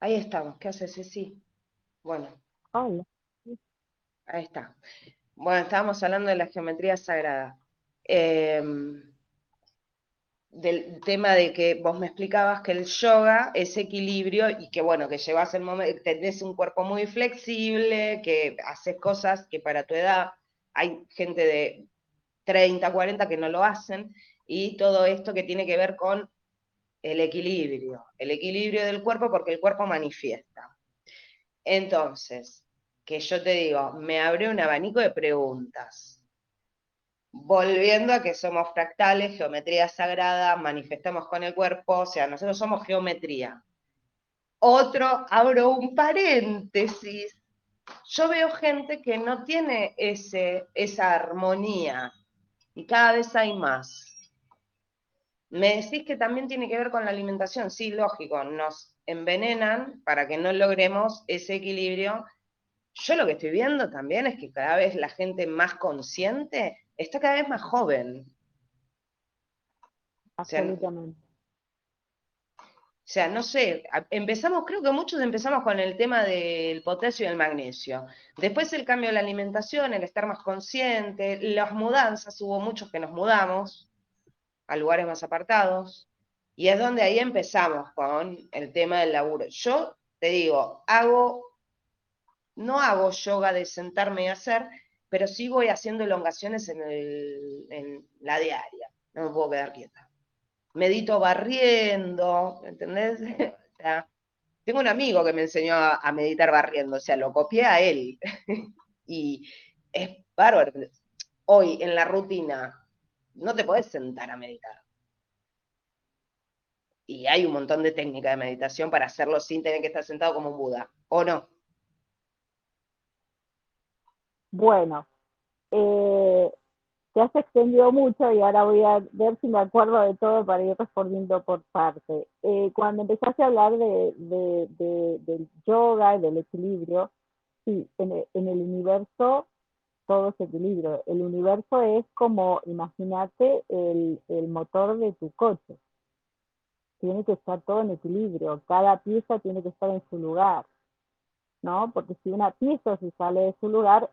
Ahí estamos. ¿Qué haces, Ceci? Bueno, Hola. ahí está. Bueno, estábamos hablando de la geometría sagrada. Em, del tema de que vos me explicabas que el yoga es equilibrio y que bueno, que llevas el momento, tenés un cuerpo muy flexible, que haces cosas que para tu edad hay gente de 30, 40 que no lo hacen, y todo esto que tiene que ver con el equilibrio, el equilibrio del cuerpo porque el cuerpo manifiesta. Entonces, que yo te digo, me abre un abanico de preguntas. Volviendo a que somos fractales, geometría sagrada, manifestamos con el cuerpo, o sea, nosotros somos geometría. Otro, abro un paréntesis. Yo veo gente que no tiene ese, esa armonía y cada vez hay más. Me decís que también tiene que ver con la alimentación, sí, lógico, nos envenenan para que no logremos ese equilibrio. Yo lo que estoy viendo también es que cada vez la gente más consciente está cada vez más joven. Absolutamente. O sea, no sé, empezamos, creo que muchos empezamos con el tema del potasio y el magnesio. Después el cambio de la alimentación, el estar más consciente, las mudanzas, hubo muchos que nos mudamos, a lugares más apartados, y es donde ahí empezamos con el tema del laburo. Yo te digo, hago, no hago yoga de sentarme y hacer, pero sí voy haciendo elongaciones en, la diaria, no me puedo quedar quieta. Medito barriendo, ¿entendés? tengo un amigo que me enseñó a, meditar barriendo, o sea, lo copié a él. y es bárbaro. Hoy, en la rutina, no te podés sentar a meditar. Y hay un montón de técnicas de meditación para hacerlo sin tener que estar sentado como un Buda, ¿o no? Bueno, eh, te has extendido mucho y ahora voy a ver si me acuerdo de todo para ir respondiendo por parte. Eh, cuando empezaste a hablar de, del yoga y del equilibrio, sí, en el universo todo ese equilibrio. El universo es como, imagínate, el, el motor de tu coche. Tiene que estar todo en equilibrio, cada pieza tiene que estar en su lugar, ¿no? Porque si una pieza se sale de su lugar,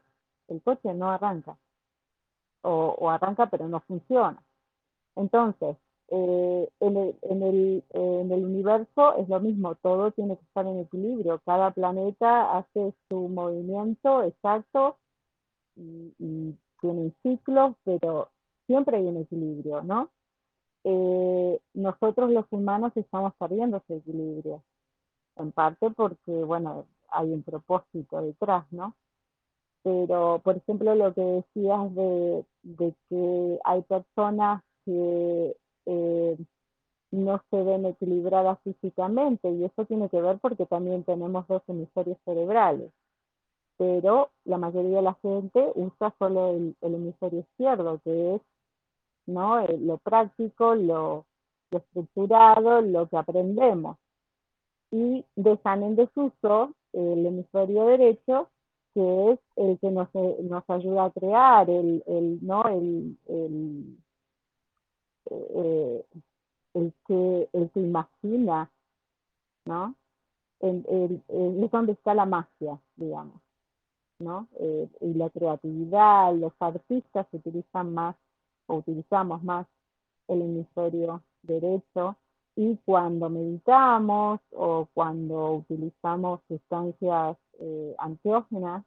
el coche no arranca. O, arranca pero no funciona. Entonces, eh, en, el, en, el, en, el, universo es lo mismo, todo tiene que estar en equilibrio, cada planeta hace su movimiento exacto y, tienen ciclos, pero siempre hay un equilibrio, ¿no? Eh, nosotros los humanos estamos perdiendo ese equilibrio, en parte porque, bueno, hay un propósito detrás, ¿no? Pero, por ejemplo, lo que decías de, que hay personas que eh, no se ven equilibradas físicamente, y eso tiene que ver porque también tenemos dos hemisferios cerebrales pero la mayoría de la gente usa solo el, hemisferio izquierdo, que es ¿no? Eh, lo práctico, lo, estructurado, lo que aprendemos. Y dejan en desuso el hemisferio derecho, que es el que nos, nos ayuda a crear, el, el ¿no? el, el, eh, el, que, el que imagina, ¿no? es donde está la magia, digamos. Eh, y la creatividad, los artistas utilizan más o utilizamos más el hemisferio derecho y cuando meditamos o cuando utilizamos sustancias eh, antiógenas,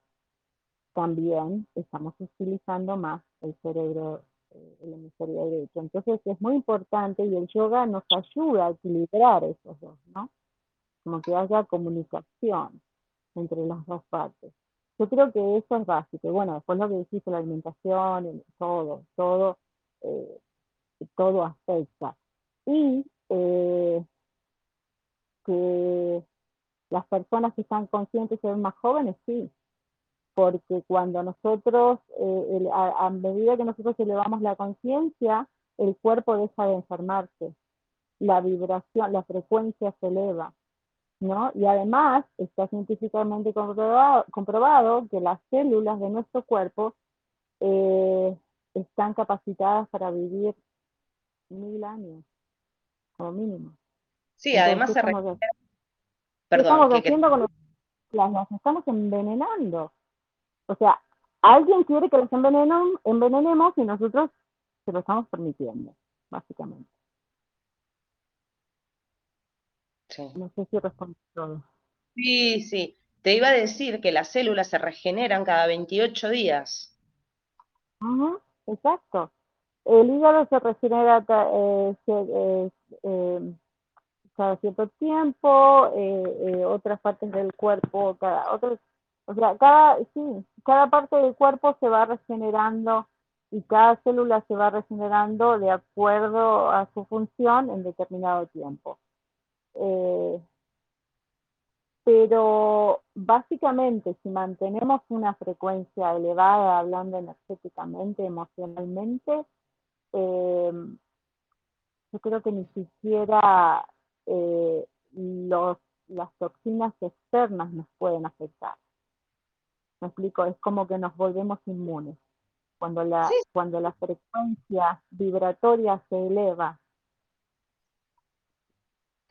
también estamos utilizando más el cerebro, eh, el hemisferio derecho. Entonces es muy importante y el yoga nos ayuda a equilibrar esos dos, ¿no? Como que haya comunicación entre las dos partes. Yo creo que eso es básico. Bueno, después lo que dijiste, la alimentación, todo, todo, eh, todo afecta. Y eh, que las personas que están conscientes se ven más jóvenes, sí. Porque cuando nosotros, eh, a, medida que nosotros elevamos la conciencia, el cuerpo deja de enfermarse. La vibración, la frecuencia se eleva. ¿No? Y además está científicamente comprobado, que las células de nuestro cuerpo eh, están capacitadas para vivir mil años, como mínimo. Sí, además se Perdón, ¿Qué estamos haciendo con las, las estamos envenenando. O sea, alguien quiere que las envenenemos y nosotros se lo estamos permitiendo, básicamente. No sé si respondo todo. Sí, sí. Te iba a decir que las células se regeneran cada 28 días. exacto. El hígado se regenera eh, eh, cada cierto tiempo, eh, otras partes del cuerpo, cada otros, o sea, cada, sí, cada parte del cuerpo se va regenerando y cada célula se va regenerando de acuerdo a su función en determinado tiempo. Eh, pero básicamente si mantenemos una frecuencia elevada, hablando energéticamente, emocionalmente, eh, yo creo que ni siquiera eh, los, las toxinas externas nos pueden afectar. Me explico, es como que nos volvemos inmunes. Cuando la, cuando la frecuencia vibratoria se eleva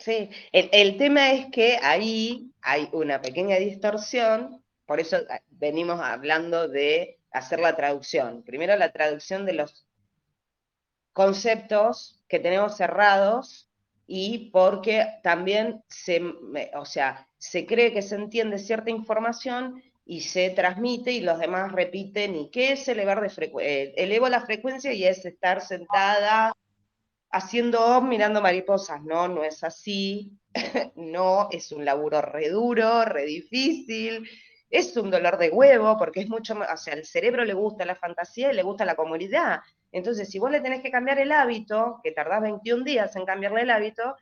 Sí, el, tema es que ahí hay una pequeña distorsión, por eso ah, venimos hablando de hacer la traducción. Primero la traducción de los conceptos que tenemos cerrados y porque también se, o sea, se cree que se entiende cierta información y se transmite y los demás repiten, ¿y qué es elevar de frecuencia? Eh, elevo la frecuencia y es estar sentada haciendo mirando mariposas, no, no es así, no, es un laburo re duro, re difícil, es un dolor de huevo, porque es mucho más, o sea, al cerebro le gusta la fantasía y le gusta la comodidad. Entonces, si vos le tenés que cambiar el hábito, que tardás 21 días en cambiarle el hábito,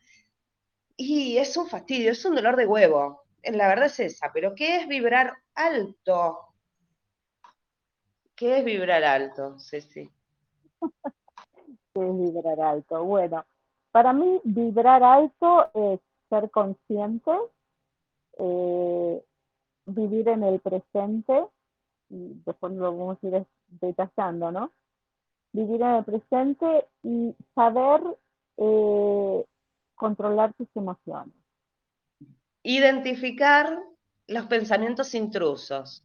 y es un fastidio, es un dolor de huevo. La verdad es esa, pero ¿qué es vibrar alto? ¿Qué es vibrar alto, Ceci? ¿Qué es vibrar alto? Bueno, para mí vibrar alto es ser consciente, eh, vivir en el presente, y después lo vamos a ir detallando, ¿no? Vivir en el presente y saber eh, controlar tus emociones. Identificar los pensamientos intrusos.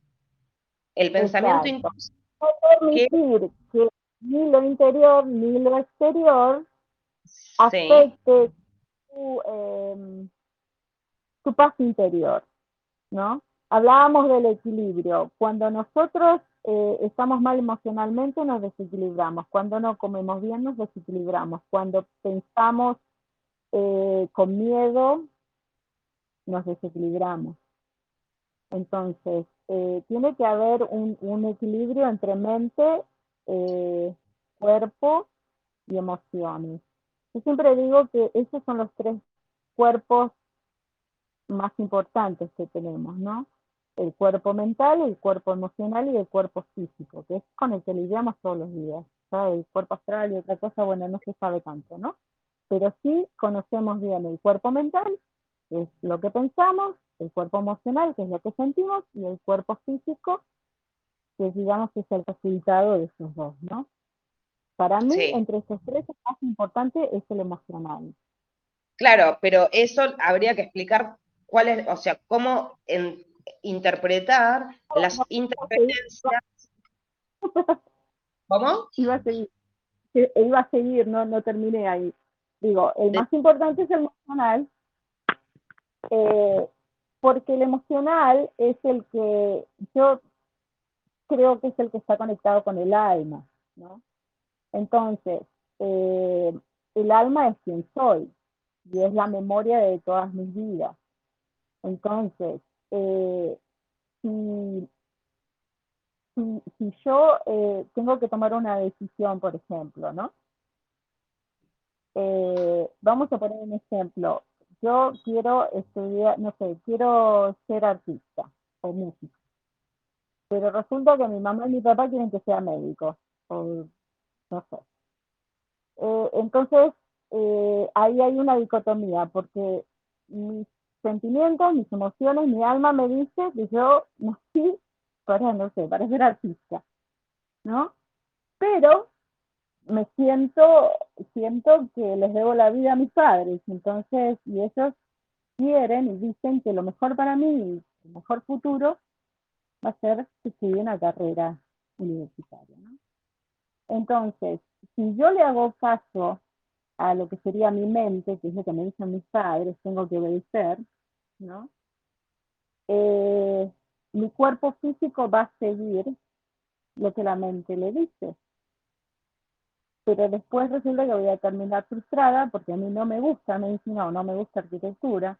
El pensamiento intruso. No permitir que ni lo interior ni lo exterior afecte em, tu, paz interior, ¿no? Hablábamos del equilibrio. Cuando nosotros eh, estamos mal emocionalmente nos desequilibramos. Cuando no comemos bien nos desequilibramos. Cuando pensamos eh, con miedo nos desequilibramos. Entonces, eh, tiene que haber un, un, equilibrio entre mente eh, cuerpo y emociones. Yo siempre digo que esos son los tres cuerpos más importantes que tenemos, ¿no? El cuerpo mental, el cuerpo emocional y el cuerpo físico, que es con el que lidiamos todos los días. El cuerpo astral y otra cosa, bueno, no se sabe tanto, ¿no? Pero sí conocemos bien el cuerpo mental, que es lo que pensamos, el cuerpo emocional, que es lo que sentimos, y el cuerpo físico, que digamos que es el resultado de esos dos, ¿no? Para mí, entre esos tres, el más importante es el emocional. Claro, pero eso habría que explicar cuál es, o sea, cómo interpretar las interferencias. ¿Cómo? Iba a seguir, iba a seguir, no, no terminé ahí. Digo, el más importante es el emocional, eh, porque el emocional es el que yo creo que es el que está conectado con el alma, ¿no? Entonces, eh, el alma es quien soy y es la memoria de todas mis vidas. Entonces, eh, si, yo eh, tengo que tomar una decisión, por ejemplo, ¿no? vamos a poner un ejemplo. Yo quiero estudiar, no sé, quiero ser artista o músico pero resulta que mi mamá y mi papá quieren que sea médico, o no sé. Eh, entonces, eh, ahí hay una dicotomía, porque mis sentimientos, mis emociones, mi alma me dice que yo nací para, no sé, para ser artista, ¿no? Pero me siento, siento que les debo la vida a mis padres, entonces, y ellos quieren y dicen que lo mejor para mí, el mejor futuro, va a ser que estudie una carrera universitaria. ¿no? Entonces, si yo le hago caso a lo que sería mi mente, que es lo que me dicen mis padres, tengo que obedecer, ¿no? Eh, mi cuerpo físico va a seguir lo que la mente le dice. Pero después resulta que voy a terminar frustrada porque a mí no me gusta medicina o no me gusta arquitectura,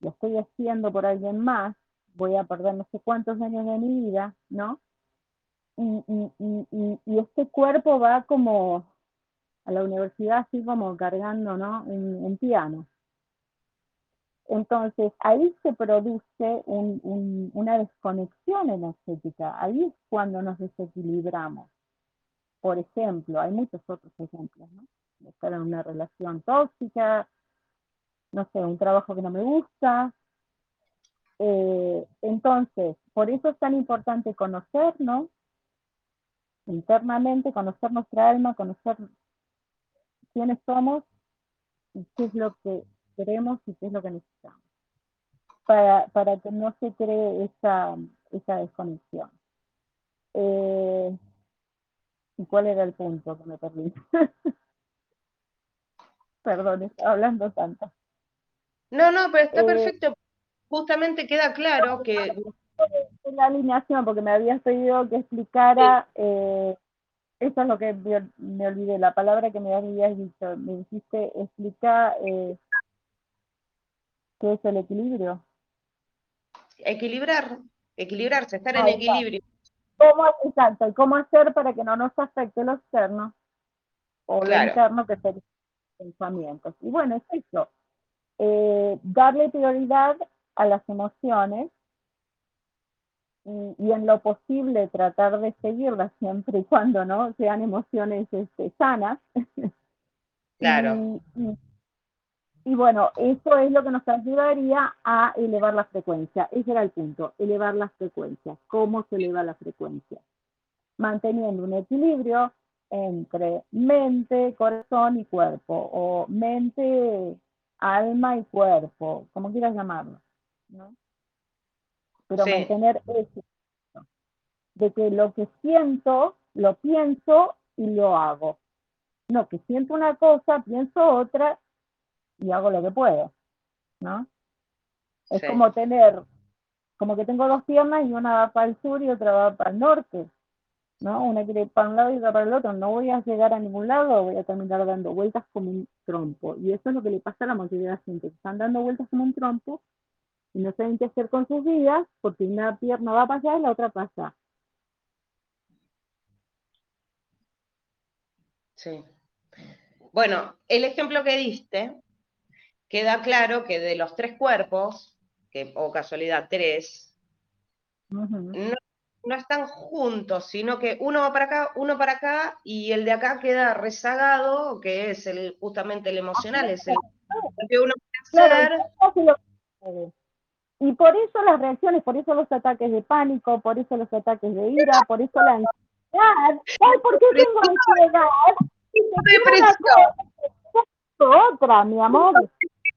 lo estoy haciendo por alguien más, voy a perder no sé cuántos años de mi vida, ¿no? Y, este cuerpo va como a la universidad así como cargando, ¿no? Un, piano. Entonces, ahí se produce una desconexión energética, ahí es cuando nos desequilibramos. Por ejemplo, hay muchos otros ejemplos, ¿no? Estar en una relación tóxica, no sé, un trabajo que no me gusta. Eh, entonces, por eso es tan importante conocernos internamente, conocer nuestra alma, conocer quiénes somos y qué es lo que queremos y qué es lo que necesitamos. Para, para que no se cree esa, esa desconexión. Eh, ¿Y cuál era el punto que me perdí? Perdón, hablando tanto. No, no, pero está eh, perfecto. Justamente queda claro que... La alineación, porque me habías pedido que explicara, eh, eso es lo que me, olvidé, la palabra que me habías dicho, me dijiste explicar eh, qué es el equilibrio. Equilibrar, equilibrarse, estar en equilibrio. ¿Cómo, exacto, cómo hacer para que no nos afecte lo externo o lo interno que serían pensamientos. Y bueno, es eso, eh, darle prioridad a las emociones y, en lo posible tratar de seguirlas siempre y cuando no sean emociones este, sanas. Claro. y, bueno, eso es lo que nos ayudaría a elevar la frecuencia. Ese era el punto, elevar la frecuencia. ¿Cómo se eleva la frecuencia? Manteniendo un equilibrio entre mente, corazón y cuerpo, o mente, alma y cuerpo, como quieras llamarlo, ¿no? Pero mantener eso, de que lo que siento, lo pienso y lo hago. No, que siento una cosa, pienso otra y hago lo que puedo, ¿no? Es como tener, como que tengo dos piernas y una va para el sur y otra va para el norte. ¿no? Una quiere ir para un lado y otra para el otro. No voy a llegar a ningún lado, voy a terminar dando vueltas como un trompo. Y eso es lo que le pasa a la mayoría de la gente, están dando vueltas como un trompo y no saben qué hacer con sus vidas porque una pierna va para allá y la otra pasa. Sí. Bueno, el ejemplo que diste, queda claro que de los tres cuerpos, que o casualidad tres, no no están juntos, sino que uno va para acá, uno para acá, y el de acá queda rezagado, que es el justamente el emocional, es el que uno puede hacer. Y por eso las reacciones, por eso los ataques de pánico, por eso los ataques de ira, por eso la ansiedad. Ay, ¿por qué tengo ansiedad? Depresión. Otra, mi amor.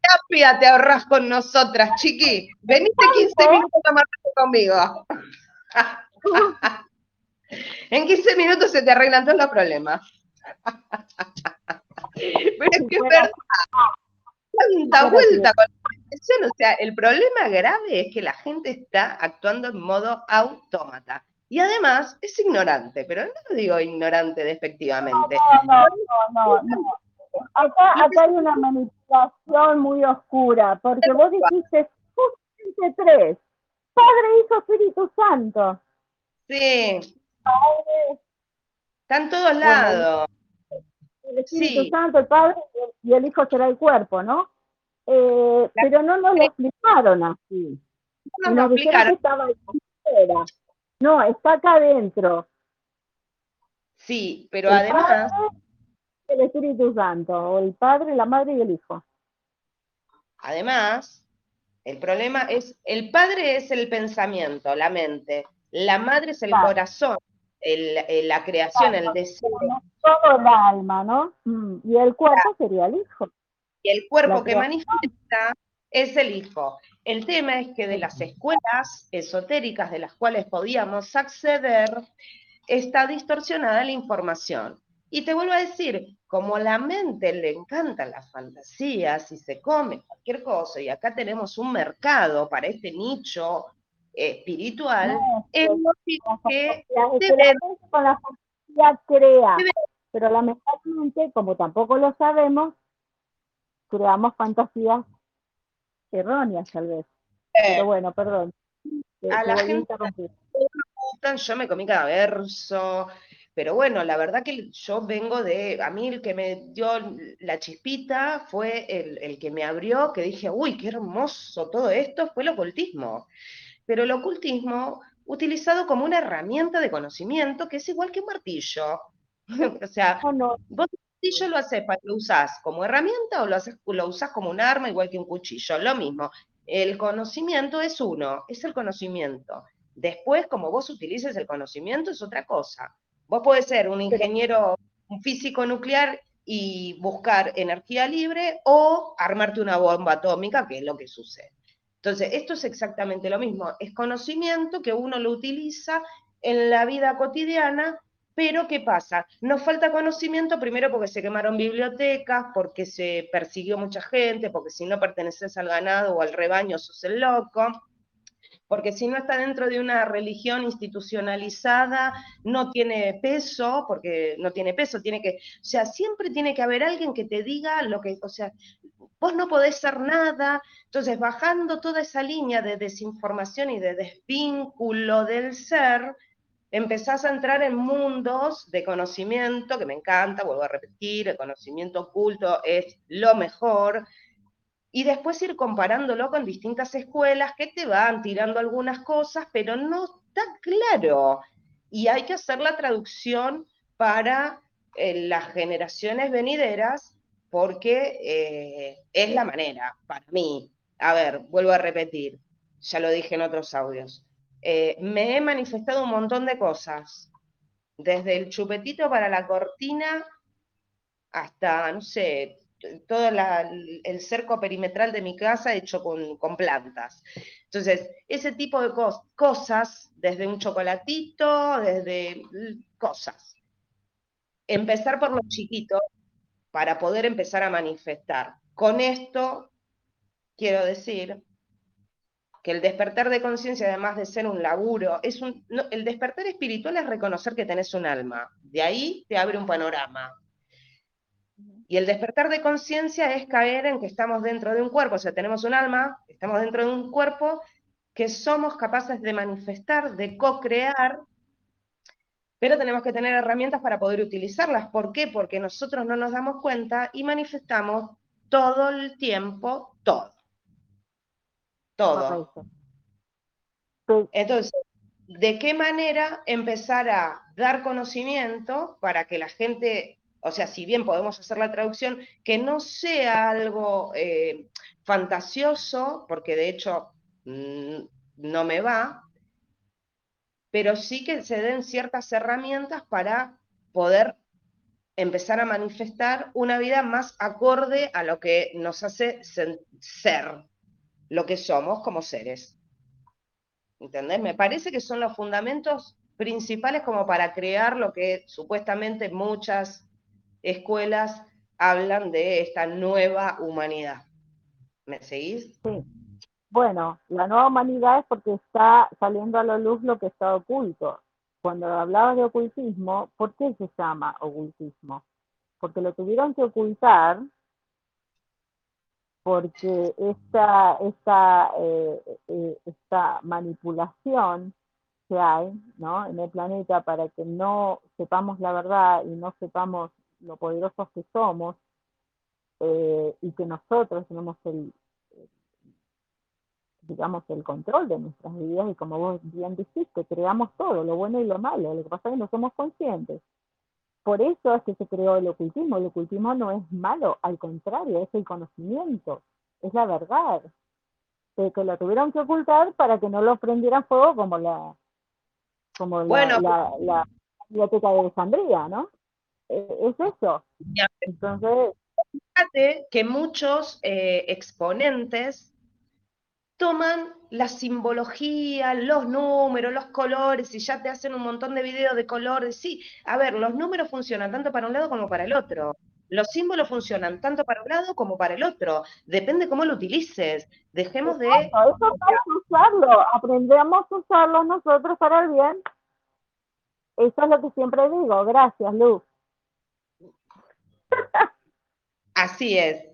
Terapia te ahorras con nosotras, chiqui. Veniste 15 minutos a conmigo. en 15 minutos se te arreglan todos los problemas. Pero es que es verdad. Tanta vuelta con o sea, el problema grave es que la gente está actuando en modo autómata. Y además es ignorante, pero no lo digo ignorante despectivamente. No, no, no, no. Acá, acá hay una manipulación muy oscura, porque vos dijiste justamente tres. Padre, Hijo, Espíritu Santo. Sí. Está en todos lados. El Espíritu Santo, el Padre y el Hijo será el cuerpo, ¿no? Eh, pero no nos lo explicaron así. No nos, explicaron. estaba No, está acá adentro. Sí, pero además... el Espíritu Santo, el Padre, la Madre y el Hijo. Además, el problema es, el Padre es el pensamiento, la mente. La madre es el corazón, el, la creación, el deseo. Todo el alma, ¿no? Mm, y el cuerpo sería el hijo. Y el cuerpo que manifiesta es el hijo. El tema es que de las escuelas esotéricas de las cuales podíamos acceder, está distorsionada la información. Y te vuelvo a decir, como la mente le encantan las fantasías y se come cualquier cosa, y acá tenemos un mercado para este nicho espiritual, es que con la fantasía crea, pero lamentablemente, como tampoco lo sabemos, creamos fantasías erróneas tal vez. Pero bueno, perdón. a la gente yo me comí cada verso, pero bueno, la verdad que yo vengo de, a mí el que me dio la chispita fue el, el que me abrió, que dije, uy, qué hermoso todo esto, fue el ocultismo. Pero el ocultismo utilizado como una herramienta de conocimiento que es igual que un martillo. o sea, no. vos cuchillo lo haces, lo usás como herramienta o lo, haces, lo usás como un arma igual que un cuchillo, lo mismo. El conocimiento es uno, es el conocimiento. Después, como vos utilices el conocimiento, es otra cosa. Vos podés ser un ingeniero, un físico nuclear y buscar energía libre o armarte una bomba atómica, que es lo que sucede. Entonces, esto es exactamente lo mismo, es conocimiento que uno lo utiliza en la vida cotidiana pero, ¿qué pasa? Nos falta conocimiento primero porque se quemaron bibliotecas, porque se persiguió mucha gente, porque si no perteneces al ganado o al rebaño sos el loco, porque si no está dentro de una religión institucionalizada, no tiene peso, porque no tiene peso, tiene que, o sea, siempre tiene que haber alguien que te diga lo que, o sea, vos no podés ser nada. Entonces, bajando toda esa línea de desinformación y de desvínculo del ser, empezás a entrar en mundos de conocimiento, que me encanta, vuelvo a repetir, el conocimiento oculto es lo mejor, y después ir comparándolo con distintas escuelas que te van tirando algunas cosas, pero no está claro. Y hay que hacer la traducción para eh, las generaciones venideras, porque eh, es la manera, para mí. A ver, vuelvo a repetir, ya lo dije en otros audios eh, me he manifestado un montón de cosas, desde el chupetito para la cortina hasta, no sé, todo el cerco perimetral de mi casa hecho con, plantas. Entonces, ese tipo de cosas, desde un chocolatito, desde cosas. Empezar por lo chiquito para poder empezar a manifestar. Con esto, quiero decir que el despertar de conciencia, además de ser un laburo, es un, el despertar espiritual es reconocer que tenés un alma. De ahí te abre un panorama. Y el despertar de conciencia es caer en que estamos dentro de un cuerpo, o sea, tenemos un alma, estamos dentro de un cuerpo que somos capaces de manifestar, de co-crear, pero tenemos que tener herramientas para poder utilizarlas. ¿Por qué? Porque nosotros no nos damos cuenta y manifestamos todo el tiempo todo todo. Entonces, ¿de qué manera empezar a dar conocimiento para que la gente, o sea, si bien podemos hacer la traducción, que no sea algo eh, fantasioso, porque de hecho mm, no me va, pero sí que se den ciertas herramientas para poder empezar a manifestar una vida más acorde a lo que nos hace ser, lo que somos como seres. ¿Entendés? Me parece que son los fundamentos principales como para crear lo que supuestamente muchas escuelas hablan de esta nueva humanidad. ¿Me seguís? Sí. Bueno, la nueva humanidad es porque está saliendo a la luz lo que está oculto. Cuando hablabas de ocultismo, ¿por qué se llama ocultismo? Porque lo tuvieron que ocultar porque esta, esta, eh, eh, esta manipulación que hay ¿no? en el planeta para que no sepamos la verdad y no sepamos lo poderosos que somos eh, y que nosotros tenemos el, digamos, el control de nuestras vidas y como vos bien dijiste, creamos todo, lo bueno y lo malo, lo que pasa es que no somos conscientes. Por eso es que se creó el ocultismo. El ocultismo no es malo, al contrario, es el conocimiento, es la verdad. que lo tuvieron que ocultar para que no lo prendieran fuego como la como la, la, biblioteca de Alejandría, ¿no? E, es eso. Entonces. Fíjate que muchos eh, exponentes toman la simbología, los números, los colores, y ya te hacen un montón de videos de colores. Sí, a ver, los números funcionan tanto para un lado como para el otro. Los símbolos funcionan tanto para un lado como para el otro. Depende cómo lo utilices. Dejemos de... Eso usarlo. Aprendemos a usarlo nosotros para el bien. Eso es lo que siempre digo. Gracias, Luz. Así es.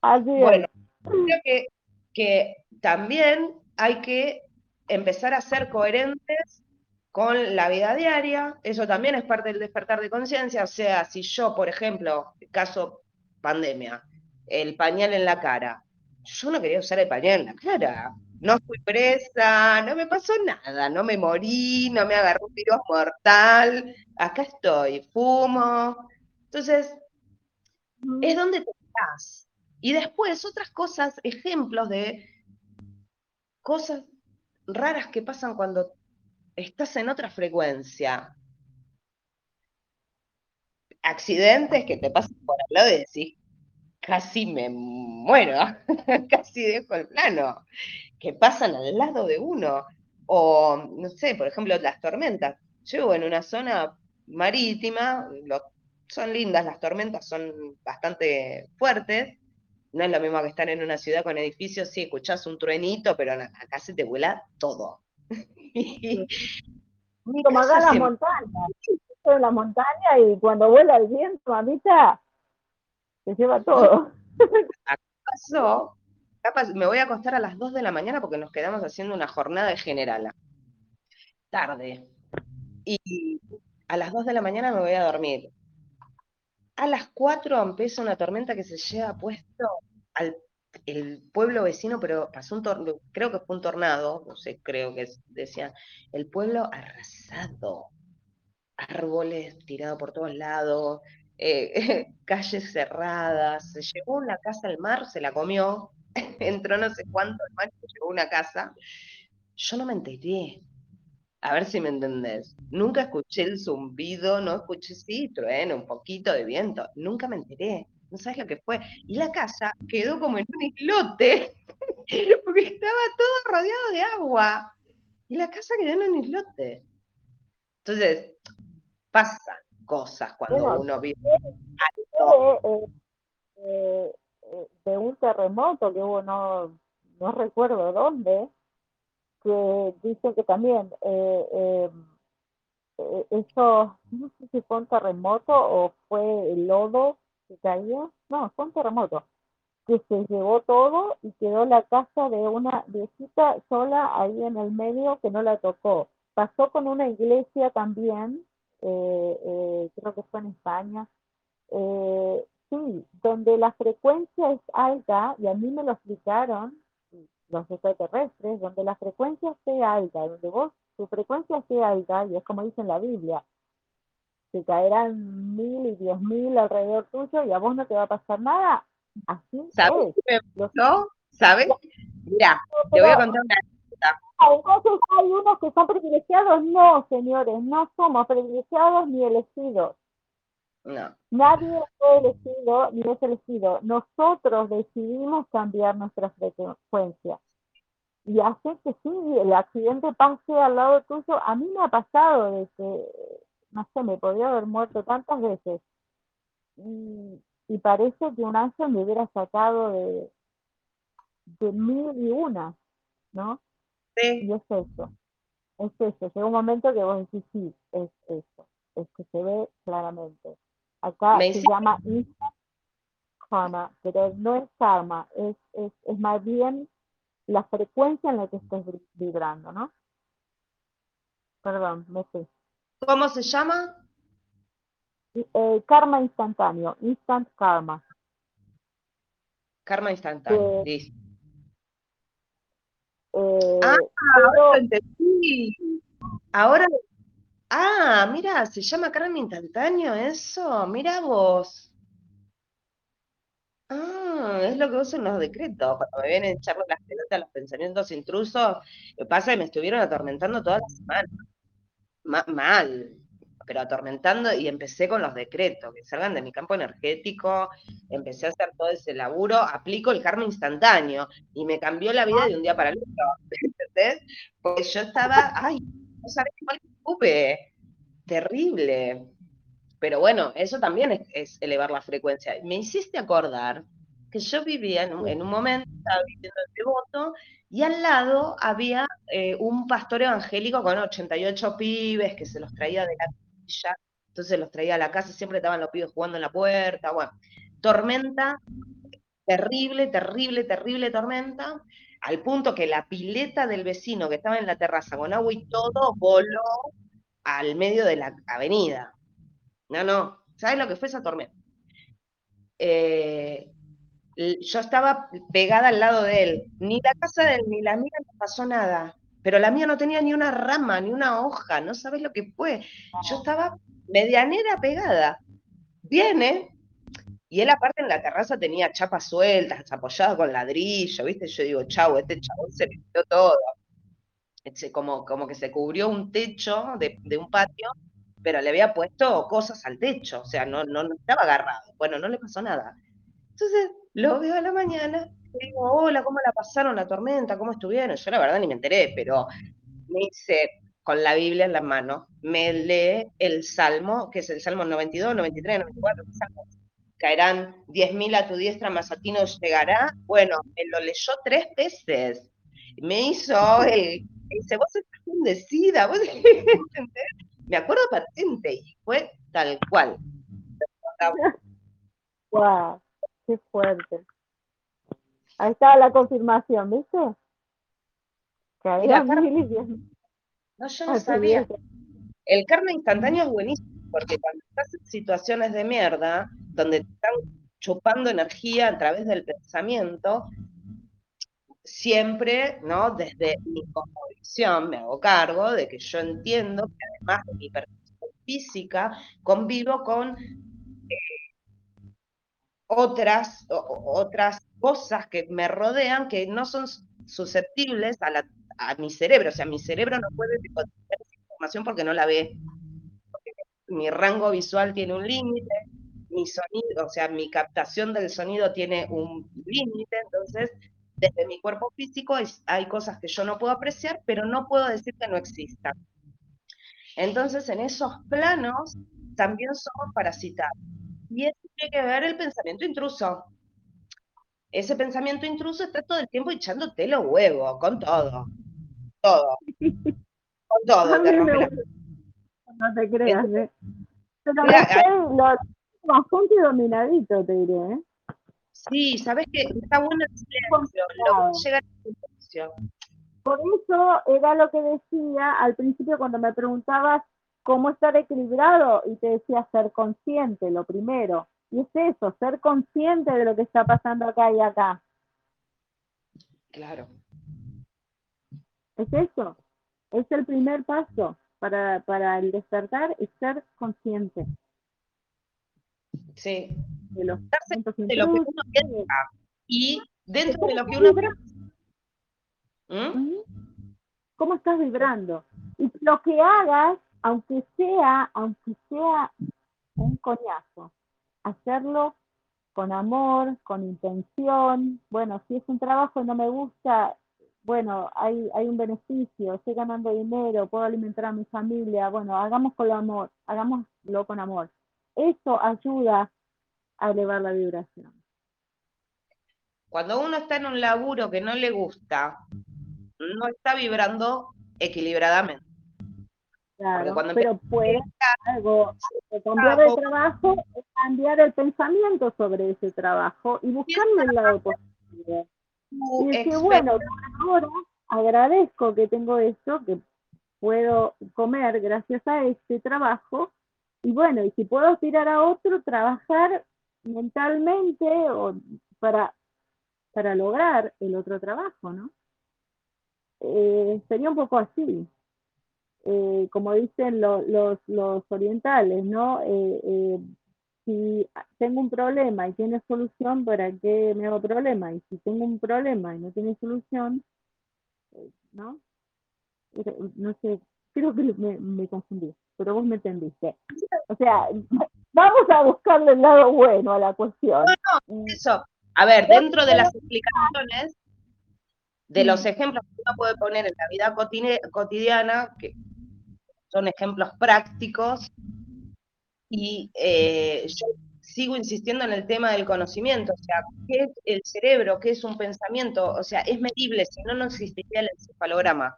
Así bueno, creo que, que también hay que empezar a ser coherentes con la vida diaria, eso también es parte del despertar de conciencia, o sea, si yo, por ejemplo, caso pandemia, el pañal en la cara, yo no quería usar el pañal en la cara, no fui presa, no me pasó nada, no me morí, no me agarró un virus mortal, acá estoy, fumo, entonces, es donde te estás. Y después otras cosas, ejemplos de cosas raras que pasan cuando estás en otra frecuencia. Accidentes que te pasan por al lado y decís, casi me muero, casi dejo el plano, que pasan al lado de uno. O, no sé, por ejemplo, las tormentas. Yo en una zona marítima, son lindas las tormentas, son bastante fuertes. No es lo mismo que estar en una ciudad con edificios, sí, escuchás un truenito, pero acá se te vuela todo. Como acá en la montaña, en la montaña y cuando vuela el viento, mamita, se lleva todo. ¿Acaso? me voy a acostar a las 2 de la mañana porque nos quedamos haciendo una jornada de general. Tarde. Y a las 2 de la mañana me voy a dormir. A las 4 empieza una tormenta que se lleva puesto al el pueblo vecino, pero pasó un tornado, creo que fue un tornado, no sé, creo que decían, el pueblo arrasado, árboles tirados por todos lados, eh, calles cerradas, se llevó una casa al mar, se la comió, entró no sé cuánto al mar se llevó una casa. Yo no me enteré, a ver si me entendés. Nunca escuché el zumbido, no escuché, sí, trueno, un poquito de viento, nunca me enteré no sabes lo que fue. Y la casa quedó como en un islote, porque estaba todo rodeado de agua. Y la casa quedó en un islote. Entonces, pasan cosas cuando uno vive. Eh, eh, eh, de un terremoto que hubo, no, no recuerdo dónde, que dicen que también eso, no sé si fue un terremoto o fue el lodo caía, no, fue un terremoto, que se llevó todo y quedó la casa de una viejita sola ahí en el medio que no la tocó. Pasó con una iglesia también, eh, eh, creo que fue en España, eh, sí, donde la frecuencia es alta, y a mí me lo explicaron los extraterrestres, donde la frecuencia sea alta, donde vos, tu frecuencia sea alta, y es como dice en la Biblia, que caerán mil y diez mil alrededor tuyo y a vos no te va a pasar nada. Así ¿Sabes? ¿No? ¿Sabes? Mira, te voy a contar una entonces hay unos que son privilegiados, no, señores, no somos privilegiados ni elegidos. No. Nadie fue elegido ni es elegido. Nosotros decidimos cambiar nuestra frecuencia. Y hace que sí, el accidente pase al lado tuyo. A mí me ha pasado de que no sé, me podría haber muerto tantas veces. Y, parece que un ángel me hubiera sacado de, de mil y una, ¿no? Sí. Y es eso, es eso. Llega un momento que vos decís, sí, es eso, es que se ve claramente. Acá se llama instant karma, pero no es karma, es, es, es más bien la frecuencia en la que estás vibrando, ¿no? Perdón, me sé. ¿Cómo se llama? Eh, karma instantáneo, instant karma. Karma instantáneo, listo. Eh, ah, ahora entendí. Ahora, ah, mira, se llama karma instantáneo eso, mira vos. Ah, es lo que usan los decretos. Cuando me vienen a echarle las pelotas los pensamientos intrusos, lo que pasa es que me estuvieron atormentando toda la semana mal. pero atormentando y empecé con los decretos, que salgan de mi campo energético, empecé a hacer todo ese laburo, aplico el karma instantáneo y me cambió la vida de un día para el otro, ¿entendés? Porque yo estaba, ay, no sabes cuál tuve, terrible. Pero bueno, eso también es, elevar la frecuencia. Me hiciste acordar que yo vivía en un, momento, estaba viviendo en Devoto, y al lado había eh, un pastor evangélico con 88 pibes que se los traía de la villa, entonces los traía a la casa, siempre estaban los pibes jugando en la puerta, bueno, tormenta, terrible, terrible, terrible tormenta, al punto que la pileta del vecino que estaba en la terraza con agua y todo voló al medio de la avenida. No, no, ¿sabes lo que fue esa tormenta? Eh, yo estaba pegada al lado de él. Ni la casa de él ni la mía no pasó nada. Pero la mía no tenía ni una rama, ni una hoja, no sabes lo que fue. Yo estaba medianera pegada. Viene, y él aparte en la terraza tenía chapas sueltas, apoyado con ladrillo, ¿viste? Yo digo, chau, este chabón se metió todo. como, como que se cubrió un techo de, un patio, pero le había puesto cosas al techo, o sea, no, no, no estaba agarrado. Bueno, no le pasó nada. Entonces, lo veo a la mañana, y digo, hola, ¿cómo la pasaron la tormenta? ¿Cómo estuvieron? Yo la verdad ni me enteré, pero me hice con la Biblia en la mano, me lee el Salmo, que es el Salmo 92, 93, 94, caerán 10.000 a tu diestra, más a ti no llegará. Bueno, me lo leyó tres veces. Me hizo el, dice, vos estás bendecida, vos Me acuerdo patente y fue tal cual. Wow. Qué fuerte. Ahí está la confirmación, ¿viste? Que no, yo no sabía. El karma instantáneo es buenísimo, porque cuando estás en situaciones de mierda, donde te están chupando energía a través del pensamiento, siempre, ¿no? Desde mi cosmovisión me hago cargo de que yo entiendo que además de mi percepción física, convivo con otras, otras cosas que me rodean que no son susceptibles a, a mi cerebro. O sea, mi cerebro no puede esa información porque no la ve. mi rango visual tiene un límite, mi sonido, o sea, mi captación del sonido tiene un límite, entonces desde mi cuerpo físico hay cosas que yo no puedo apreciar, pero no puedo decir que no existan. Entonces, en esos planos también somos parasitados. Y eso tiene que ver el pensamiento intruso. Ese pensamiento intruso está todo el tiempo echándote los huevos, con todo. Todo. Con todo. No te creas, ¿eh? Pero lo, bastante dominadito, te diré, ¿eh? Sí, sabes que está bueno el silencio, llega el silencio. Por eso era lo que decía al principio cuando me preguntabas cómo estar equilibrado y te decía ser consciente, lo primero. Y es eso, ser consciente de lo que está pasando acá y acá. Claro. Es eso, es el primer paso para, para el despertar, es ser consciente. Sí. De, los de lo que uno piensa y dentro de lo que uno ¿Mm? ¿Cómo estás vibrando? Y lo que hagas aunque sea, aunque sea un coñazo, hacerlo con amor, con intención, bueno, si es un trabajo y no me gusta, bueno, hay, hay un beneficio, estoy ganando dinero, puedo alimentar a mi familia, bueno, hagamos con amor, hagámoslo con amor. Eso ayuda a elevar la vibración. Cuando uno está en un laburo que no le gusta, no está vibrando equilibradamente. Claro, pero puede algo, cambiar de trabajo cambiar el pensamiento sobre ese trabajo y buscarle el lado positivo. Y decir, bueno, ahora agradezco que tengo esto, que puedo comer gracias a este trabajo, y bueno, y si puedo aspirar a otro, trabajar mentalmente o para, para lograr el otro trabajo, ¿no? Eh, sería un poco así. Eh, como dicen los, los, orientales, ¿no? Eh, si tengo un problema y tiene solución, ¿para qué me hago problema? Y si tengo un problema y no tiene solución, ¿no? No sé, creo que me, me confundí. pero vos me entendiste. O sea, vamos a buscarle el lado bueno a la cuestión. No, eso. A ver, dentro de las explicaciones, de los ejemplos que uno puede poner en la vida cotidiana, que son ejemplos prácticos, y eh, yo sigo insistiendo en el tema del conocimiento, o sea, ¿qué es el cerebro? ¿Qué es un pensamiento? O sea, es medible, si no, no existiría el encefalograma.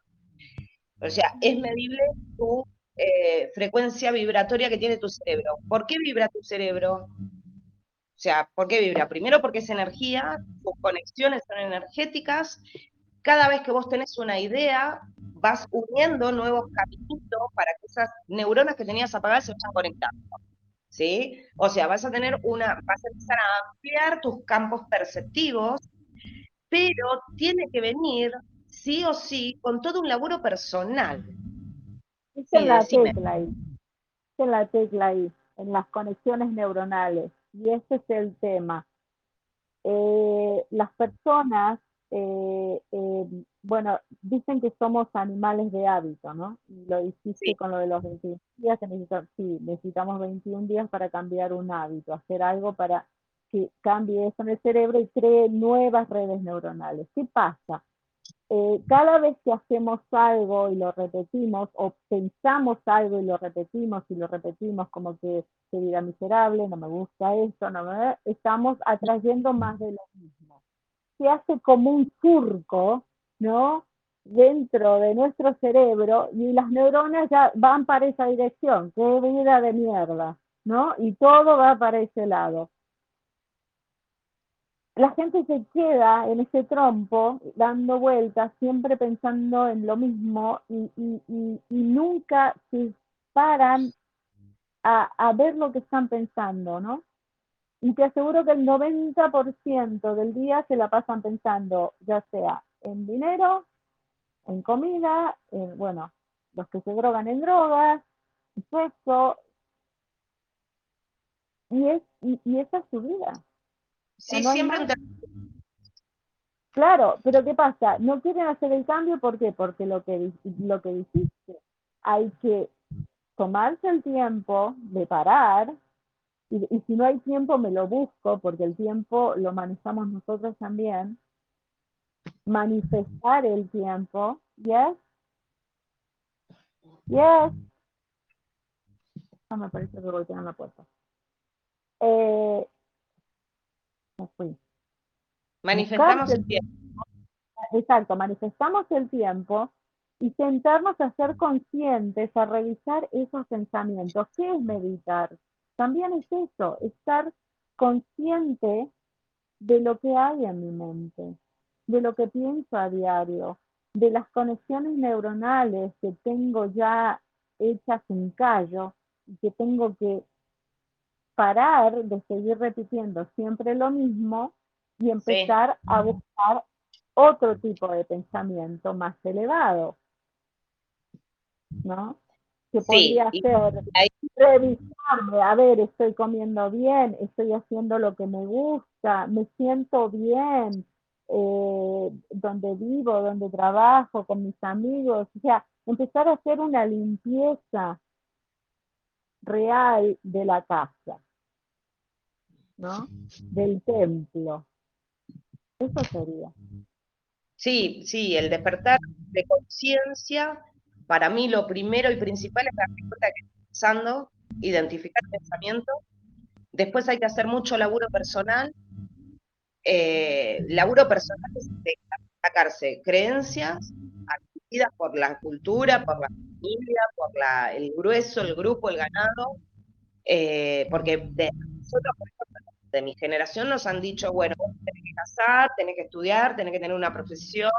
O sea, es medible tu eh, frecuencia vibratoria que tiene tu cerebro. ¿Por qué vibra tu cerebro? O sea, ¿por qué vibra? Primero porque es energía, tus conexiones son energéticas. Cada vez que vos tenés una idea, vas uniendo nuevos caminitos para que esas neuronas que tenías apagadas se vayan conectando. ¿Sí? O sea, vas a tener una, vas a empezar a ampliar tus campos perceptivos, pero tiene que venir sí o sí con todo un laburo personal. Es en la tecla ahí. Es en la tecla ahí, en las conexiones neuronales. Y ese es el tema. Eh, las personas, eh, eh, bueno, dicen que somos animales de hábito, ¿no? Y lo dijiste con lo de los 21 días, que necesitamos, sí, necesitamos 21 días para cambiar un hábito, hacer algo para que cambie eso en el cerebro y cree nuevas redes neuronales. ¿Qué pasa? Eh, cada vez que hacemos algo y lo repetimos, o pensamos algo y lo repetimos y lo repetimos como que se vida miserable, no me gusta esto, no me... estamos atrayendo más de lo mismo. Se hace como un surco, ¿no? Dentro de nuestro cerebro y las neuronas ya van para esa dirección, qué vida de mierda, ¿no? Y todo va para ese lado la gente se queda en ese trompo dando vueltas, siempre pensando en lo mismo y, nunca se paran a, ver lo que están pensando, ¿no? Y te aseguro que el 90% del día se la pasan pensando, ya sea en dinero, en comida, en, bueno, los que se drogan en drogas, sexo, y, es, y esa es su vida. Sí, siempre Claro, pero ¿qué pasa? No quieren hacer el cambio, ¿por qué? Porque lo que, lo que dijiste, hay que tomarse el tiempo de parar, y, y, si no hay tiempo me lo busco, porque el tiempo lo manejamos nosotros también, manifestar el tiempo, ¿yes? ¿Yes? No me parece que golpean la puerta. Eh, Manifestamos el tiempo. Exacto, manifestamos el tiempo y sentarnos a ser conscientes, a revisar esos pensamientos. ¿Qué es meditar? También es eso, estar consciente de lo que hay en mi mente, de lo que pienso a diario, de las conexiones neuronales que tengo ya hechas en callo y que tengo que parar de seguir repitiendo siempre lo mismo y empezar a buscar otro tipo de pensamiento más elevado. ¿No? Que podría ser revisarme, a ver, estoy comiendo bien, estoy haciendo lo que me gusta, me siento bien, eh, donde vivo, donde trabajo, con mis amigos, o sea, empezar a hacer una limpieza real de la casa, ¿no? Del templo. Eso sería. Sí, sí, el despertar de conciencia, para mí lo primero y principal es la respuesta que estoy pensando, identificar pensamiento. Después hay que hacer mucho laburo personal. Eh, laburo personal es sacarse creencias adquiridas por la cultura, por la familia, por la, el grueso, el grupo, el ganado, eh, porque de, nosotros, por ejemplo, de mi generación nos han dicho, bueno, vos tenés que casar, tenés que estudiar, tenés que tener una profesión,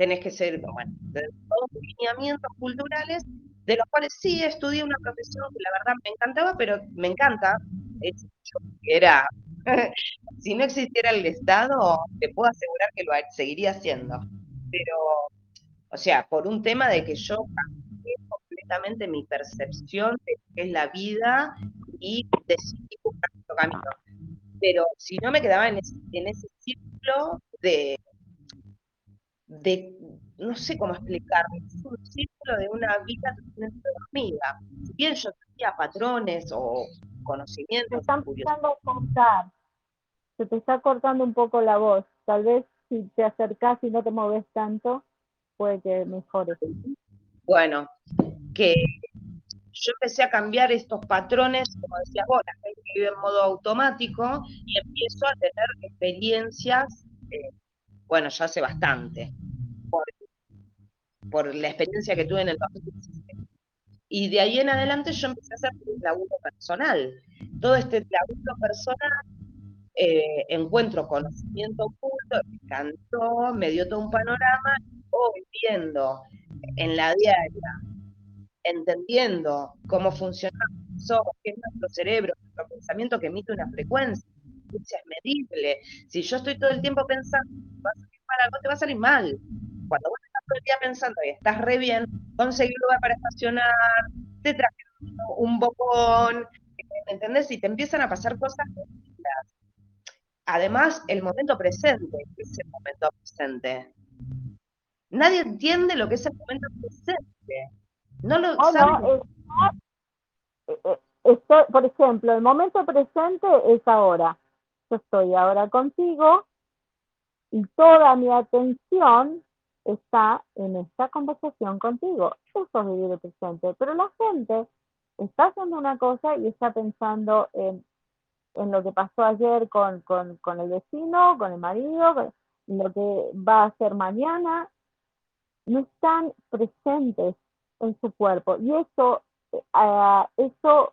tenés que ser, bueno, todos lineamientos culturales, de los cuales sí estudié una profesión que la verdad me encantaba, pero me encanta, es, era, si no existiera el Estado, te puedo asegurar que lo seguiría haciendo. Pero, o sea, por un tema de que yo cambié completamente mi percepción de que es la vida y decidí buscar otro camino pero si no me quedaba en ese, en círculo de, de, no sé cómo explicarlo, es un círculo de una vida totalmente dormida. bien yo tenía patrones o conocimientos. Se están empezando a cortar. Se te está cortando un poco la voz. Tal vez si te acercas y no te mueves tanto, puede que mejore. Bueno, que yo empecé a cambiar estos patrones, como decías vos, la gente vive en modo automático y empiezo a tener experiencias, eh, bueno, ya hace bastante, por, la experiencia que tuve en el 2017. Y de ahí en adelante yo empecé a hacer un laburo personal. Todo este laburo personal, eh, encuentro conocimiento oculto, me encantó, me dio todo un panorama, voy viendo en la diaria entendiendo cómo funciona qué es nuestro cerebro, nuestro pensamiento que emite una frecuencia, es medible. Si yo estoy todo el tiempo pensando, va a salir mal, algo te va a salir mal. Cuando vos estás todo el día pensando estás re bien, conseguir lugar para estacionar, te traje un bocón, ¿entendés? Y te empiezan a pasar cosas Además, el momento presente es el momento presente. Nadie entiende lo que es el momento presente. No lo oh, eh, eh, por ejemplo, el momento presente es ahora. Yo estoy ahora contigo y toda mi atención está en esta conversación contigo. Eso es vivir el presente. Pero la gente está haciendo una cosa y está pensando en, en lo que pasó ayer con, con, con, el vecino, con el marido, en lo que va a hacer mañana. No están presentes en su cuerpo. Y eso, uh, eso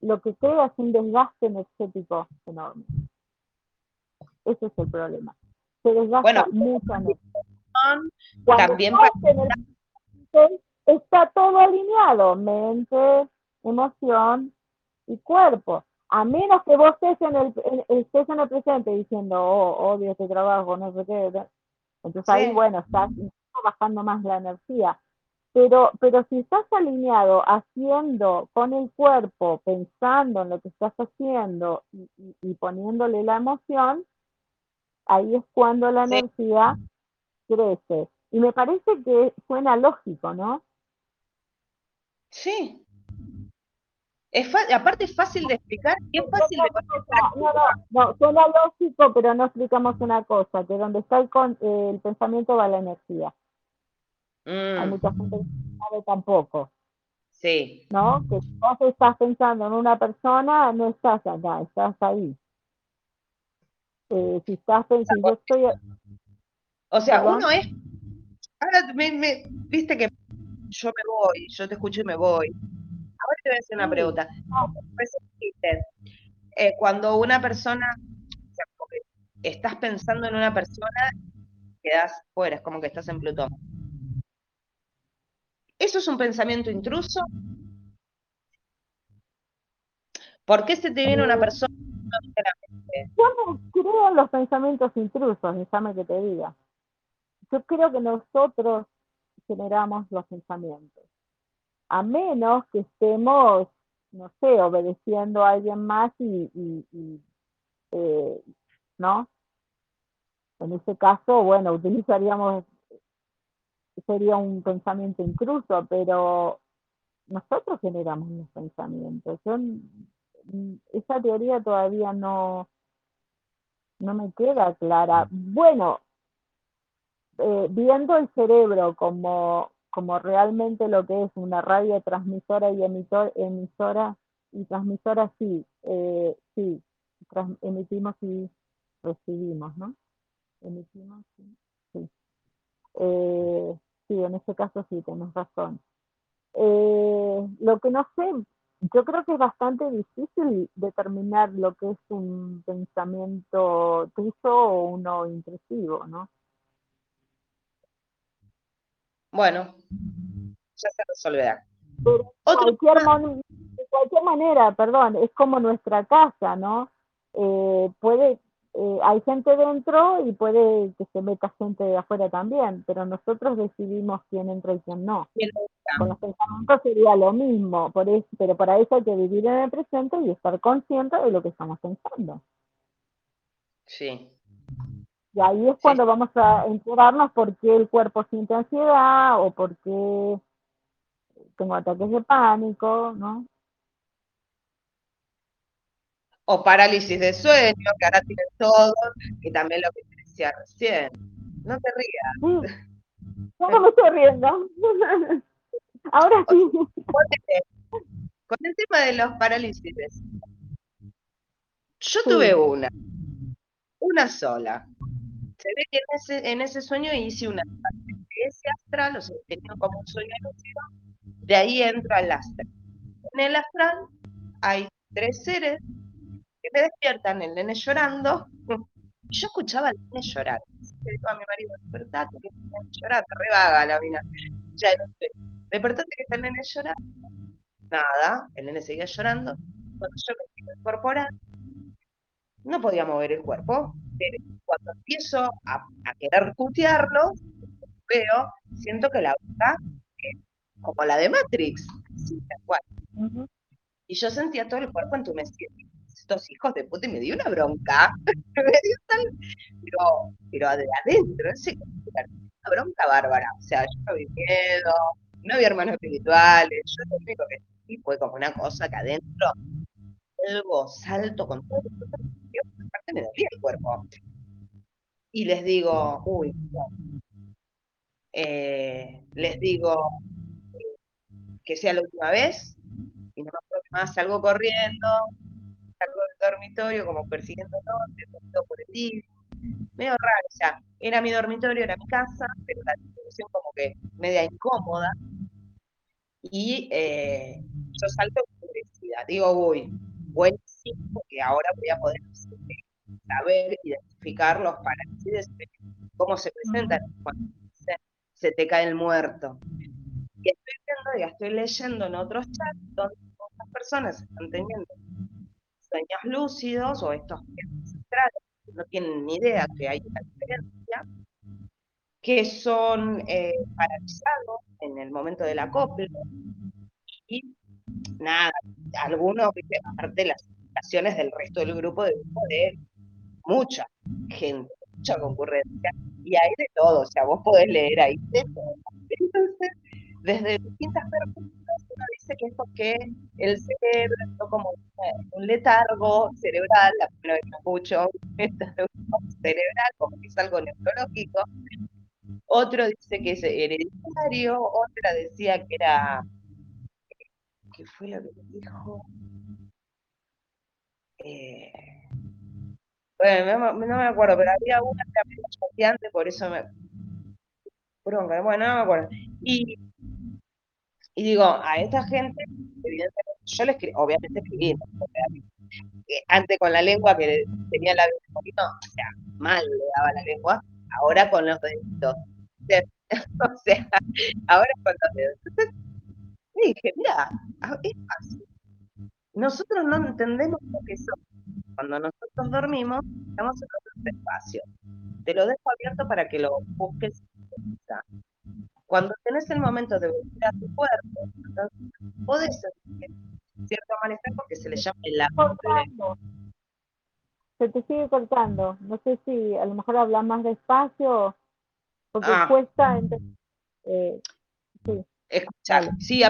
lo que crea es un desgaste energético enorme. Ese es el problema. Se desgasta bueno, mucha energía. También está todo alineado, mente, emoción y cuerpo. A menos que vos estés en el, estés en el presente diciendo, oh, odio este trabajo, no sé qué. Entonces ahí, bueno, estás bajando más la energía. Pero, pero si estás alineado haciendo con el cuerpo, pensando en lo que estás haciendo y, poniéndole la emoción, ahí es cuando la energía crece. Y me parece que suena lógico, ¿no? Sí. Es aparte es fácil de explicar es fácil de no, no, no, suena lógico, pero no explicamos una cosa, que donde está el, el pensamiento va la energía. Hay mm. mucha gente que no sabe tampoco. Sí. ¿No? Que si vos estás pensando en una persona, no estás acá, estás ahí. Eh, si estás pensando, yo estoy... O sea, uno es... Ahora me, viste que yo me voy, yo te escucho y me voy. Ahora te voy a hacer una pregunta. Eh, cuando una persona, o sea, estás pensando en una persona, quedas fuera, es como que estás en Plutón. ¿Eso es un pensamiento intruso? ¿Por qué se te viene una persona? Yo no creo los pensamientos intrusos, déjame que te diga. Yo creo que nosotros generamos los pensamientos. A menos que estemos, no sé, obedeciendo a alguien más y, eh, ¿no? En ese caso, bueno, utilizaríamos sería un pensamiento incluso, pero nosotros generamos los pensamientos. Esa teoría todavía no, no me queda clara. Bueno, eh, viendo el cerebro como, como realmente lo que es una radio transmisora y emitor, emisora y transmisora, sí, eh, sí, emitimos y recibimos, ¿no? Emitimos, sí. sí. Eh, sí, en ese caso sí, tienes razón. Lo que no sé, yo creo que es bastante difícil determinar lo que es un pensamiento tuyo o uno intrusivo, ¿no? Bueno, ya se resolverá. de cualquier manera, perdón, es como nuestra casa, ¿no? Eh, puede eh, hay gente dentro y puede que se meta gente de afuera también, pero nosotros decidimos quién entra y quién no. Con los pensamientos sería lo mismo, por eso, pero para eso hay que vivir en el presente y estar consciente de lo que estamos pensando. Sí. Y ahí es cuando vamos a enterarnos por qué el cuerpo siente ansiedad o por qué tengo ataques de pánico, ¿no? O parálisis de sueño, que ahora tienen todo, y también lo que te decía recién. No te rías. No, no me estoy riendo. ahora sí. Con el tema de los parálisis de sueño. Yo tuve una, una sola. Se ve que en ese, en ese sueño hice una ese astral, o sea, tenía como un sueño lúcido, de ahí entro al astral. En el astral hay tres seres que me despiertan, el nene llorando, y yo escuchaba al nene llorar. Le digo a mi marido, despertate, que está llorando, revaga la mina. Ya no sé, despertate que está el nene llorando. Nada, el nene seguía llorando. Cuando yo me incorporar, no podía mover el cuerpo. Cuando empiezo a, querer putearlo, veo, siento que la boca es como la de Matrix, Y yo sentía todo el cuerpo entumecido. Estos hijos de puta, y me dio una bronca. me dio tal, pero, pero de adentro, una bronca bárbara. O sea, yo no vi miedo, no vi hermanos espirituales, yo lo único que sí fue como una cosa que adentro, algo salto con todo aparte me dolía el cuerpo. Y les digo, uy, eh, les digo que sea la última vez, y no me más, salgo corriendo, salgo del dormitorio como persiguiendo todo, por el living, medio raro, sea, era mi dormitorio, era mi casa, pero la situación como que media incómoda, y eh, yo salto enfurecida, digo, uy, buenísimo, porque ahora voy a poder saber identificar los parálisis, cómo se presentan cuando se, te cae el muerto. Y estoy viendo, ya estoy leyendo en otros chats donde otras personas están teniendo sueños lúcidos o estos que no tienen ni idea que hay una diferencia, que son eh, paralizados en el momento del acople y nada, algunos, aparte las explicaciones del resto del grupo, de, de mucha gente, mucha concurrencia, y hay de todo, o sea, vos podés leer ahí de todo. Desde distintas perspectivas, dice que es porque el cerebro está como un letargo cerebral, la primera vez que escucho cerebral, como que es algo neurológico. Otro dice que es hereditario, otra decía que era. ¿Qué fue lo que dijo? Eh, bueno, no, me acuerdo, pero había una que era choqueante, por eso me. Bronca, bueno, no me acuerdo. Y, y digo, a esta gente, evidentemente, yo le escribí, obviamente escribí, antes con la lengua que tenía la un poquito, o sea, mal le daba la lengua, ahora con los deditos. o sea, ahora con los dedos. Entonces, dije, mira, es fácil. Nosotros no entendemos lo que somos cuando nosotros dormimos, estamos en otro espacio. Te lo dejo abierto para que lo busques. Cuando tenés el momento de volver a tu cuerpo, entonces podés sentir cierto malestar porque se le llama el cortando. Se te sigue cortando. No sé si a lo mejor hablas más despacio porque ah. cuesta. Eh, sí. Escuchar, sí,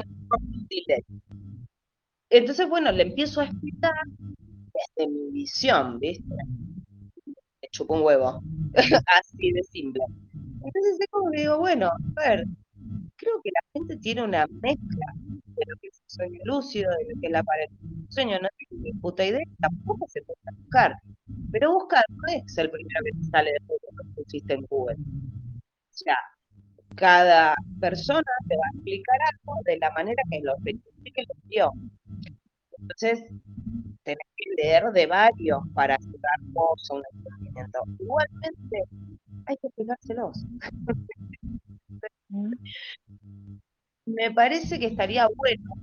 entonces, bueno, le empiezo a explicar desde mi visión, ¿viste? Me chupo un huevo, así de simple. Entonces es como que digo, bueno, a ver, creo que la gente tiene una mezcla de lo que es el sueño lúcido, de lo que es la pared. sueño no tiene ni puta idea, tampoco se puede buscar. Pero buscar no es el primero que te sale de que pusiste en Google. O sea, cada persona te va a explicar algo de la manera que lo que lo vio. Entonces, tenés que leer de varios para vos a un entendimiento. Igualmente, hay que explicárselos. Me parece que estaría bueno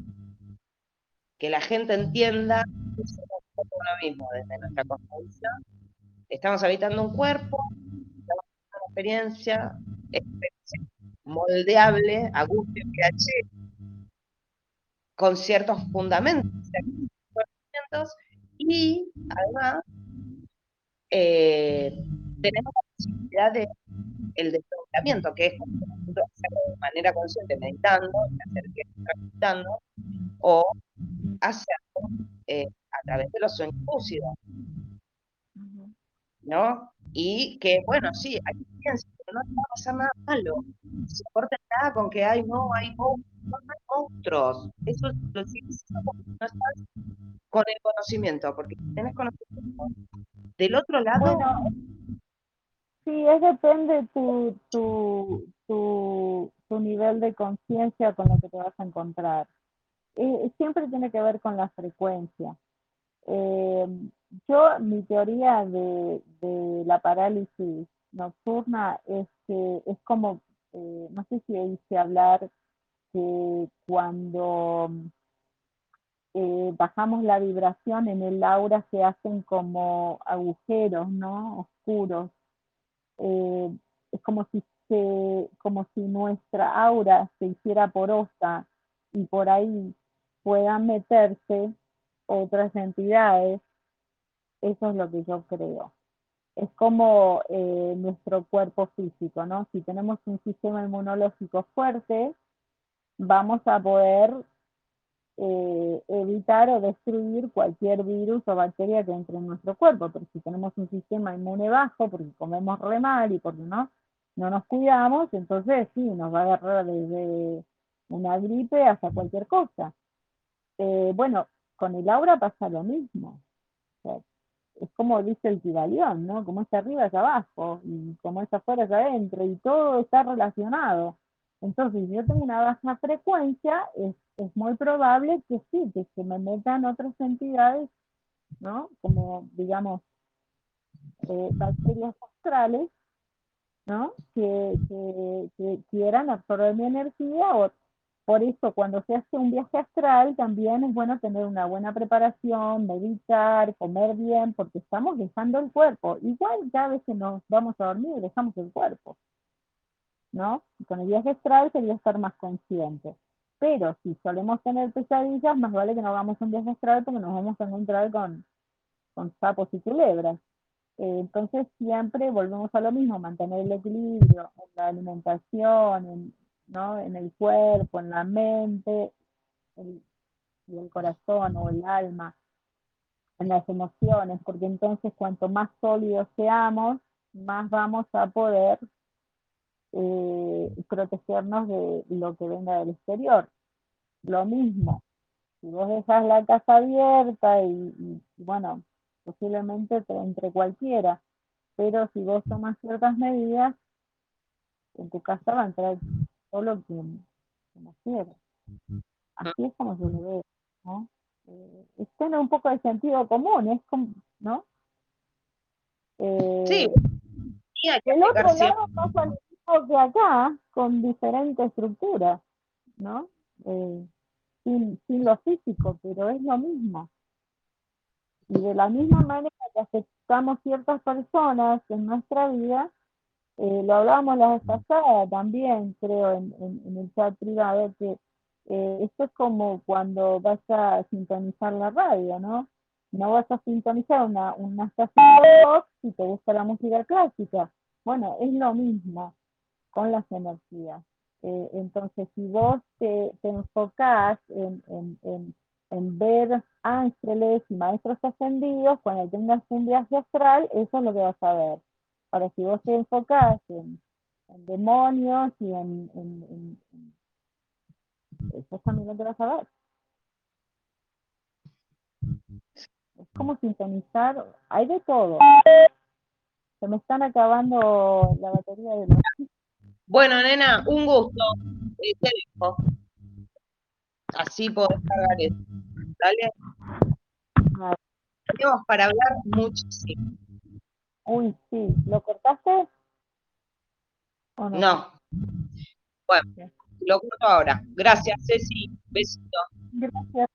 que la gente entienda que somos lo mismo desde nuestra construcción. Estamos habitando un cuerpo, estamos una experiencia, experiencia moldeable a gusto y pH, con ciertos fundamentos y además eh, tenemos posibilidad de el aislamiento, que es hacerlo de manera consciente, meditando, hacer que meditando, o hacerlo eh, a través de los sueños lúcidos. ¿No? Y que, bueno, sí, hay ciencia, pero no te va a pasar nada malo. No se importa nada con que hay, no, hay monstruos, no hay monstruos. Eso lo sigues porque no estás con el conocimiento, porque si tienes conocimiento. Del otro lado. Sí, es depende tu, tu, tu, tu nivel de conciencia con lo que te vas a encontrar. Eh, siempre tiene que ver con la frecuencia. Eh, yo, mi teoría de, la parálisis nocturna es que es como, eh, no sé si hice hablar que cuando eh, bajamos la vibración en el aura se hacen como agujeros, ¿no? Oscuros. Es como si, como si nuestra aura se hiciera porosa y por ahí puedan meterse otras entidades, eso es lo que yo creo. Es como eh, nuestro cuerpo físico, ¿no? Si tenemos un sistema inmunológico fuerte, vamos a poder eh, evitar o destruir cualquier virus o bacteria que entre en nuestro cuerpo, pero si tenemos un sistema inmune bajo, porque comemos re mal y porque no, no nos cuidamos, entonces sí, nos va a agarrar desde una gripe hasta cualquier cosa. Eh, bueno, con el aura pasa lo mismo. es como dice el Kibalión, ¿no? Como es arriba es abajo, y como es afuera es adentro, y todo está relacionado. Entonces, si yo tengo una baja frecuencia, es, muy probable que sí, que se me metan otras entidades, ¿no? Como, digamos, eh, bacterias astrales, ¿no? Que, que, que, quieran absorber mi energía o por eso, cuando se hace un viaje astral, también es bueno tener una buena preparación, meditar, comer bien, porque estamos dejando el cuerpo. Igual ya a veces nos vamos a dormir dejamos el cuerpo. ¿No? con el viaje astral sería estar más consciente. Pero si solemos tener pesadillas, más vale que no hagamos un viaje astral porque nos vamos a encontrar con, con sapos y culebras. Eh, entonces siempre volvemos a lo mismo, mantener el equilibrio en la alimentación, en, ¿no? En el cuerpo, en la mente, el, y el corazón o el alma, en las emociones, porque entonces cuanto más sólidos seamos, más vamos a poder eh, protegernos de lo que venga del exterior. Lo mismo, si vos dejas la casa abierta y, bueno, posiblemente entre cualquiera, pero si vos tomas ciertas medidas, en tu casa va a entrar solo quien, quien quiere. Así es como se lo ve, ¿no? Eh, tiene un poco de sentido común, es como, ¿no? Eh, sí. el otro lado pasa mismo que acá, con diferente estructura, ¿no? Eh, sin, sin lo físico, pero es lo mismo. Y de la misma manera que aceptamos ciertas personas en nuestra vida, eh, lo hablábamos la vez pasada también, creo, en, el chat privado, que eh, esto es como cuando vas a sintonizar la radio, ¿no? No vas a sintonizar una, una estación de si te gusta la música clásica. Bueno, es lo mismo con las energías. Eh, entonces, si vos te, te enfocás en, en, en, ver ángeles y maestros ascendidos, cuando tengas un viaje astral, eso es lo que vas a ver. Ahora, si vos te enfocás en, demonios y en, en, eso también lo que vas a ver. Es como sintonizar, hay de todo. Se me están acabando la batería de los... Bueno, nena, un gusto. Eh, te dejo. Así podés cargar eso. Dale. Tenemos para hablar muchísimo. Uy, sí. ¿Lo cortaste? ¿O no? no. Bueno, lo corto ahora. Gracias, Ceci. Besito. Gracias.